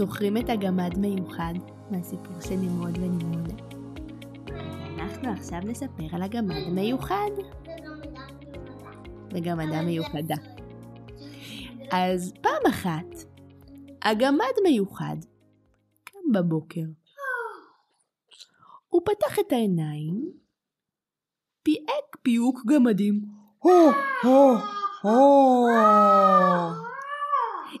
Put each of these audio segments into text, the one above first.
זוכרים את הגמד מיוחד מהסיפור של נמרוד ונמרוד? אנחנו עכשיו נספר על הגמד מיוחד וגמדה מיוחדה. אז פעם אחת, הגמד מיוחד קם בבוקר. הוא פתח את העיניים, פיהק פיוק גמדים. הו, הו, הו.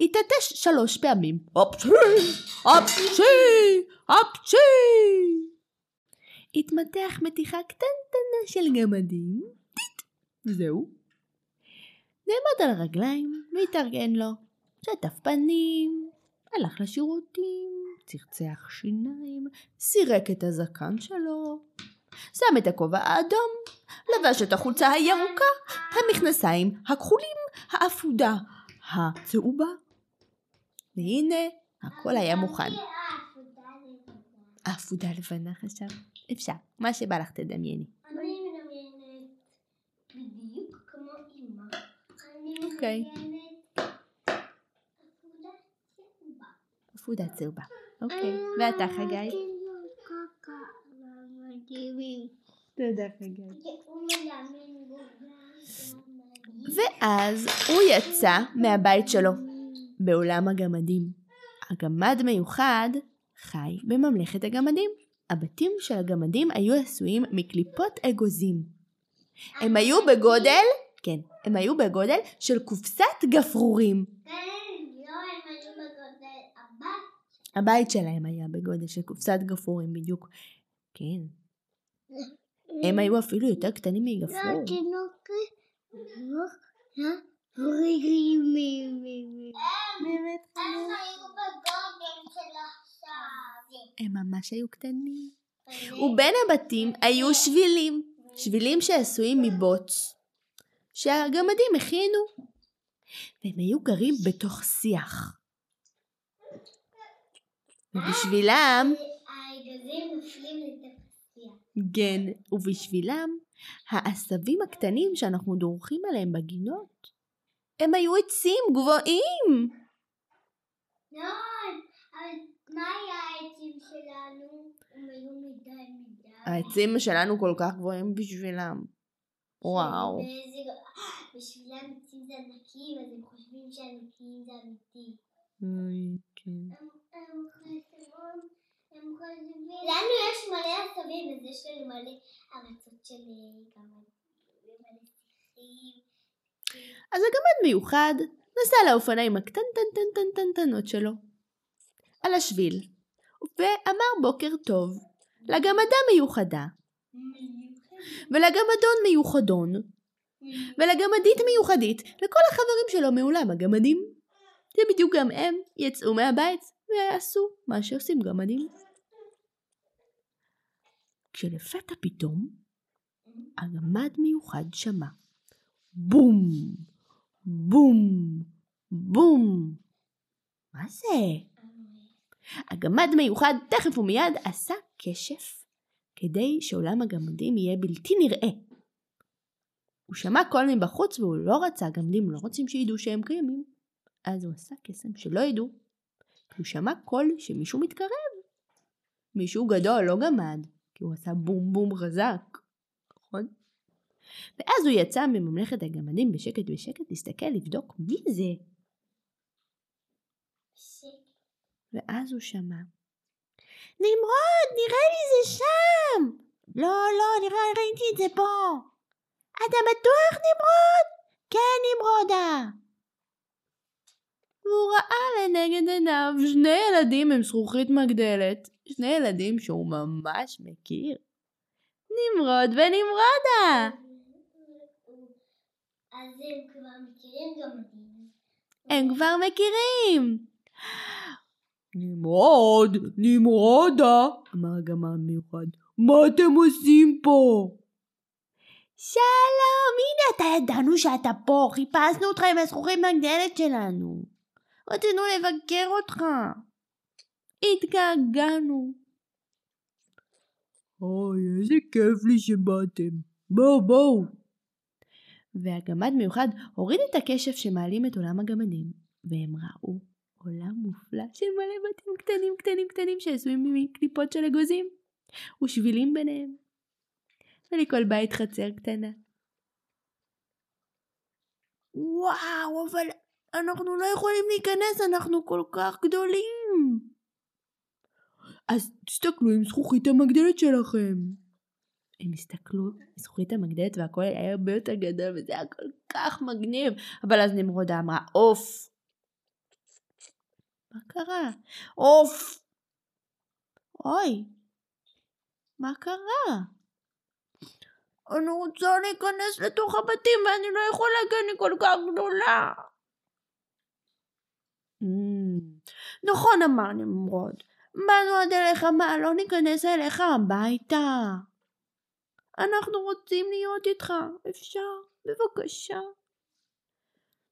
התעטש שלוש פעמים. אפצ'י, אפצ'י, אפצ'י. התמתח מתיחה קטנטנה של גמדים. טיט. זהו. נעמד על הרגליים והתארגן לו. שטף פנים, הלך לשירותים, צחצח שיניים, סירק את הזקן שלו, שם את הכובע האדום, לבש את החולצה הירוקה, המכנסיים הכחולים, האפודה הצהובה. והנה, הכל היה מוכן. האפודה לבנה חשב. אפשר, מה שבא לך תדמייני. אני מדמיינת בדיוק כמו אימא. אוקיי. עבודה צהובה. אוקיי. ואתה חגי? תודה חגי. ואז הוא יצא מהבית שלו, בעולם הגמדים. הגמד מיוחד חי בממלכת הגמדים. הבתים של הגמדים היו עשויים מקליפות אגוזים. הם היו בגודל, כן, הם היו בגודל של קופסת גפרורים. כן, לא, הם היו בגודל הבת. הבית שלהם היה בגודל של קופסת גפרורים בדיוק. כן. הם היו אפילו יותר קטנים מגפרור. הם היו של עכשיו. הם ממש היו קטנים. ובין הבתים היו שבילים, שבילים שעשויים מבוץ, שהגמדים הכינו. והם היו גרים בתוך שיח. ובשבילם. כן, ובשבילם, העשבים הקטנים שאנחנו דורכים עליהם בגינות, הם היו עצים גבוהים. לא, אבל מה היה העצים שלנו? הם היו מדי מדי. העצים שלנו כל כך גבוהים בשבילם. וואו. בשבילם עצים זה ענקים, אז הם חושבים שענקים זה אמיתי. אוי, כן. לנו יש מלא עשבים, אז יש לנו מלא ארצות של אה, גמדים, מלא שיחים. אז הגמד מיוחד. נסע לאופניים הקטנטנטנטנטנות שלו. על השביל. ואמר בוקר טוב. לגמדה מיוחדה. ולגמדון מיוחדון. ולגמדית מיוחדית. לכל החברים שלו מעולם הגמדים. שבדיוק גם הם יצאו מהבית ועשו מה שעושים גמדים. כשלפתע פתאום הגמד מיוחד שמע בום, בום, בום. מה זה? הגמד מיוחד תכף ומיד עשה כשף כדי שעולם הגמדים יהיה בלתי נראה. הוא שמע קול מבחוץ והוא לא רצה, גמדים לא רוצים שידעו שהם קיימים. אז הוא עשה קסם שלא ידעו. הוא שמע קול שמישהו מתקרב. מישהו גדול, לא גמד, כי הוא עשה בום בום חזק? ואז הוא יצא מממלכת הגמדים בשקט בשקט להסתכל לבדוק מי זה. ואז הוא שמע. נמרוד, נראה לי זה שם! לא, לא, נראה, ראיתי את זה פה. אתה בטוח נמרוד? כן, נמרודה. והוא ראה לנגד עיניו שני ילדים עם זכוכית מגדלת, שני ילדים שהוא ממש מכיר. נמרוד ונמרודה! אז הם כבר מכירים גמדים. הם כבר מכירים. נמרוד, נמרודה, אמר הגמד מיוחד, מה אתם עושים פה? שלום, הנה אתה ידענו שאתה פה, חיפשנו אותך עם הזכוכית מגדלת שלנו. רצינו לבקר אותך. התגעגענו. אוי, איזה כיף לי שבאתם. בואו, בואו. והגמד מיוחד הוריד את הקשף שמעלים את עולם הגמדים, והם ראו עולם מופלא של מלא בתים קטנים קטנים קטנים שעשויים מקליפות של אגוזים ושבילים ביניהם. ולכל בית חצר קטנה. וואו, אבל אנחנו לא יכולים להיכנס, אנחנו כל כך גדולים. אז תסתכלו עם זכוכית המגדלת שלכם. הם הסתכלו, זכוכית המגדלת והכל היה הרבה יותר גדול וזה היה כל כך מגניב. אבל אז נמרודה אמרה, עוף. מה קרה? עוף. אוי, מה קרה? אני רוצה להיכנס לתוך הבתים ואני לא יכולה כי אני כל כך גדולה. Mm, נכון אמר נמרוד, באנו עד אליך מה לא ניכנס אליך הביתה. אנחנו רוצים להיות איתך, אפשר? בבקשה.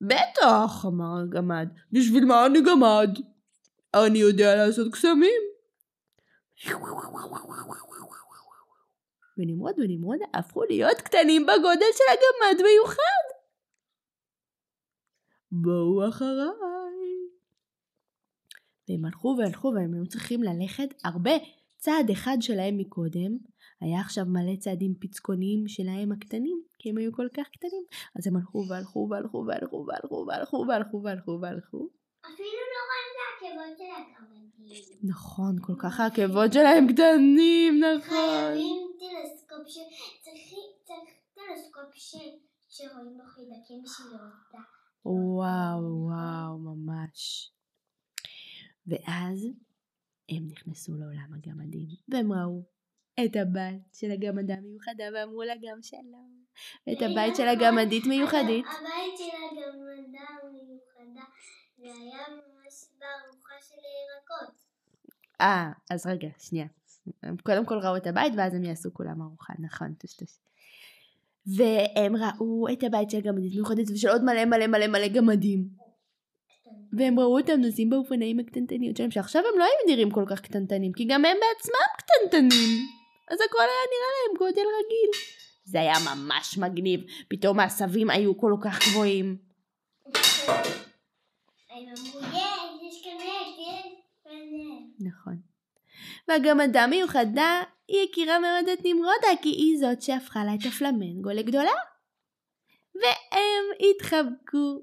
בטח, אמר הגמד, בשביל מה אני גמד? אני יודע לעשות קסמים. ונמרוד ונמרוד הפכו להיות קטנים בגודל של הגמד מיוחד. בואו אחריי. והם הלכו והלכו והם היו צריכים ללכת הרבה. צעד אחד שלהם מקודם היה עכשיו מלא צעדים פצקוניים שלהם הקטנים, כי הם היו כל כך קטנים. אז הם הלכו והלכו והלכו והלכו והלכו והלכו והלכו והלכו והלכו. אפילו לא רואים את העקבות של הכרמדים. נכון, כל כך העקבות שלהם קטנים, נכון. חייבים טלסקופ ש... צריך טלסקופ ש- שרואים בו חידקים בשביל לראות. וואו, וואו, ממש. ואז הם נכנסו לעולם הגמדים, והם ראו את הבית של הגמדה המיוחדה, ואמרו לה גם שלום. ואת הבית של הגמדית מיוחדית. הבית של הגמדה המיוחדה זה היה ממש בארוחה של הירקות. אה, אז רגע, שנייה. הם קודם כל ראו את הבית, ואז הם יעשו כולם ארוחה, נכון, טושטוש. והם ראו את הבית של הגמדית מיוחדת ושל עוד מלא מלא מלא מלא גמדים. והם ראו אותם נוסעים באופניים הקטנטניות שלהם, שעכשיו הם לא היו נראים כל כך קטנטנים, כי גם הם בעצמם קטנטנים. אז הכל היה נראה להם גודל רגיל. זה היה ממש מגניב, פתאום העשבים היו כל כך גבוהים. נכון. והגמדה מיוחדה היא הכירה מאוד את נמרודה כי היא זאת שהפכה לה את הפלמנגו לגדולה. והם התחבקו,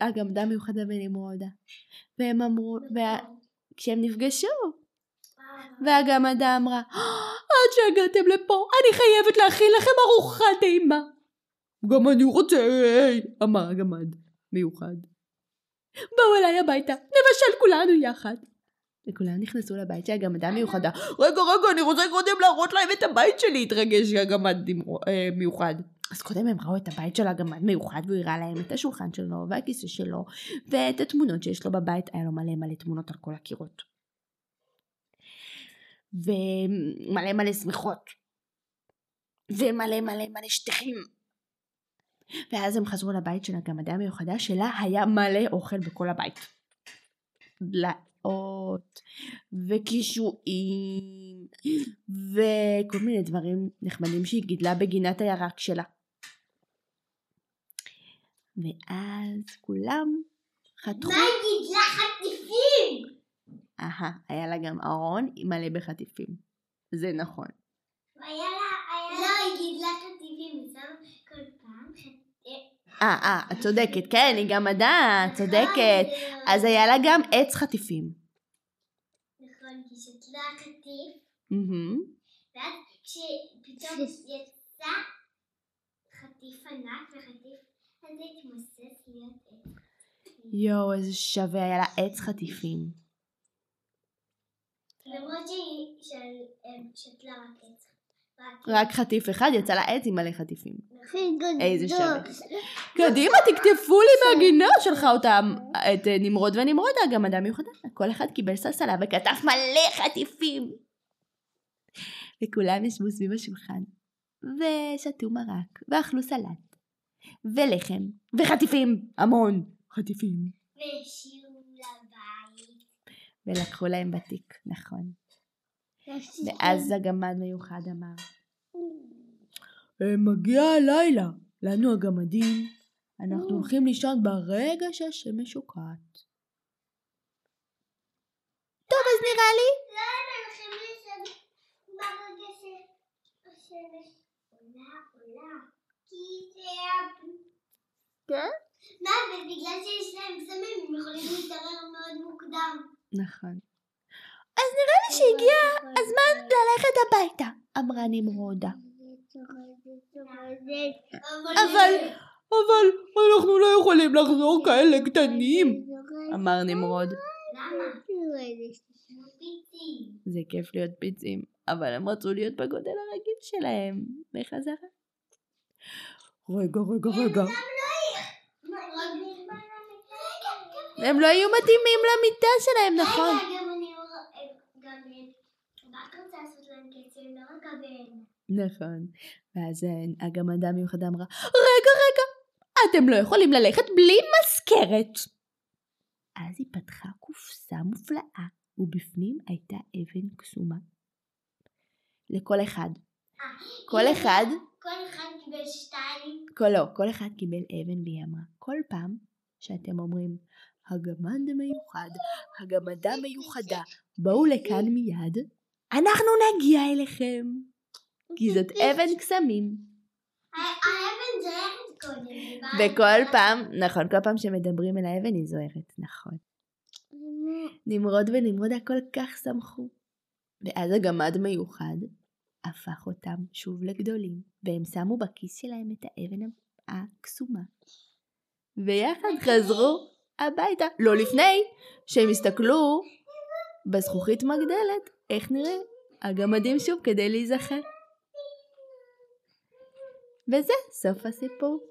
והגמדה מיוחדה ונמרודה. והם אמרו, וכשהם נפגשו, והגמדה אמרה, עד שהגעתם לפה, אני חייבת להכין לכם ארוחה טעימה. גם אני רוצה, אמר הגמד מיוחד. בואו אליי הביתה, נבשל כולנו יחד. וכולם נכנסו לבית של הגמדה מיוחדה. רגע, רגע, אני רוצה קודם להראות להם את הבית שלי, התרגש הגמד אה, מיוחד. אז קודם הם ראו את הבית של הגמד מיוחד, והוא הראה להם את השולחן שלו, והכיסא שלו, ואת התמונות שיש לו בבית, היה לו מלא מלא תמונות על כל הקירות. ומלא מלא שמיכות. ומלא מלא מלא שטיחים. ואז הם חזרו לבית של הגמדה המיוחדה שלה היה מלא אוכל בכל הבית. דלעות וקישואים וכל מיני דברים נחמדים שהיא גידלה בגינת הירק שלה. ואז כולם חתכו, מה היא גידלה חטיפים? אהה, היה לה גם ארון מלא בחטיפים. זה נכון. והיה לה, היה לא, היא גידלה חטיפים, היא שמה כל פעם. אה, אה, את צודקת, כן, היא גם מדע, את צודקת. אז היה לה גם עץ חטיפים. נכון, כי שתלה חטיף. ואז כשפתאום יצא חטיף ענק וחטיף הזה התמוסס להיות עץ. יואו, איזה שווה, היה לה עץ חטיפים. למרות שהיא של- הם שתלה רק עץ. רק חטיף אחד יצא לה עץ עם מלא חטיפים. איזה שווה. קדימה, תקטפו לי מהגינה שלחה אותם את אה, נמרוד ונמרודה, גם אדם מיוחדה. כל אחד קיבל סלסלה וכתב מלא חטיפים. וכולם ישבו סביב השולחן, ושתו מרק, ואכלו סלט, ולחם, וחטיפים, המון חטיפים. והשאירו לבית. ולקחו להם בתיק, נכון. ואז הגמד מיוחד אמר, "אה, מגיע הלילה, לנו הגמדים, אנחנו הולכים לישון ברגע שהשמש שוקעת. אז נראה לי? לא. כן? מה, ובגלל שיש להם קסמים הם יכולים להתערער מאוד מוקדם. נכון. אז נראה לי שהגיע הזמן ללכת הביתה, אמרה נמרודה. אבל, אבל אנחנו לא יכולים לחזור כאלה קטנים, אמר נמרוד. זה כיף להיות פיצים, אבל הם רצו להיות בגודל הרגיל שלהם, בחזרה. רגע, רגע, רגע. הם לא יהיו מתאימים למיטה שלהם, נכון? רגע, גם אני גם רק רוצה לעשות להם קצב, לא רק הבן. נכון. ואז אה, הגמדה המיוחדה אמרה, רגע, רגע, אתם לא יכולים ללכת בלי מזכרת. אז היא פתחה קופסה מופלאה, ובפנים הייתה אבן קסומה. לכל אחד. כל אחד, כל אחד קיבל שתיים. כל לא, כל אחד קיבל אבן והיא אמרה, כל פעם שאתם אומרים, הגמד מיוחד, הגמדה מיוחדה, בואו לכאן מיד, אנחנו נגיע אליכם. כי זאת אבן קסמים. האבן זוהרת קודם. וכל. פעם, נכון, כל פעם שמדברים אל האבן היא זוהרת, נכון. נמרוד ונמרודה כל כך שמחו. ואז הגמד מיוחד הפך אותם שוב לגדולים, והם שמו בכיס שלהם את האבן הקסומה. ויחד חזרו הביתה. לא לפני שהם הסתכלו בזכוכית מגדלת, איך נראה הגמדים שוב כדי להיזכר. וזה סוף הסיפור.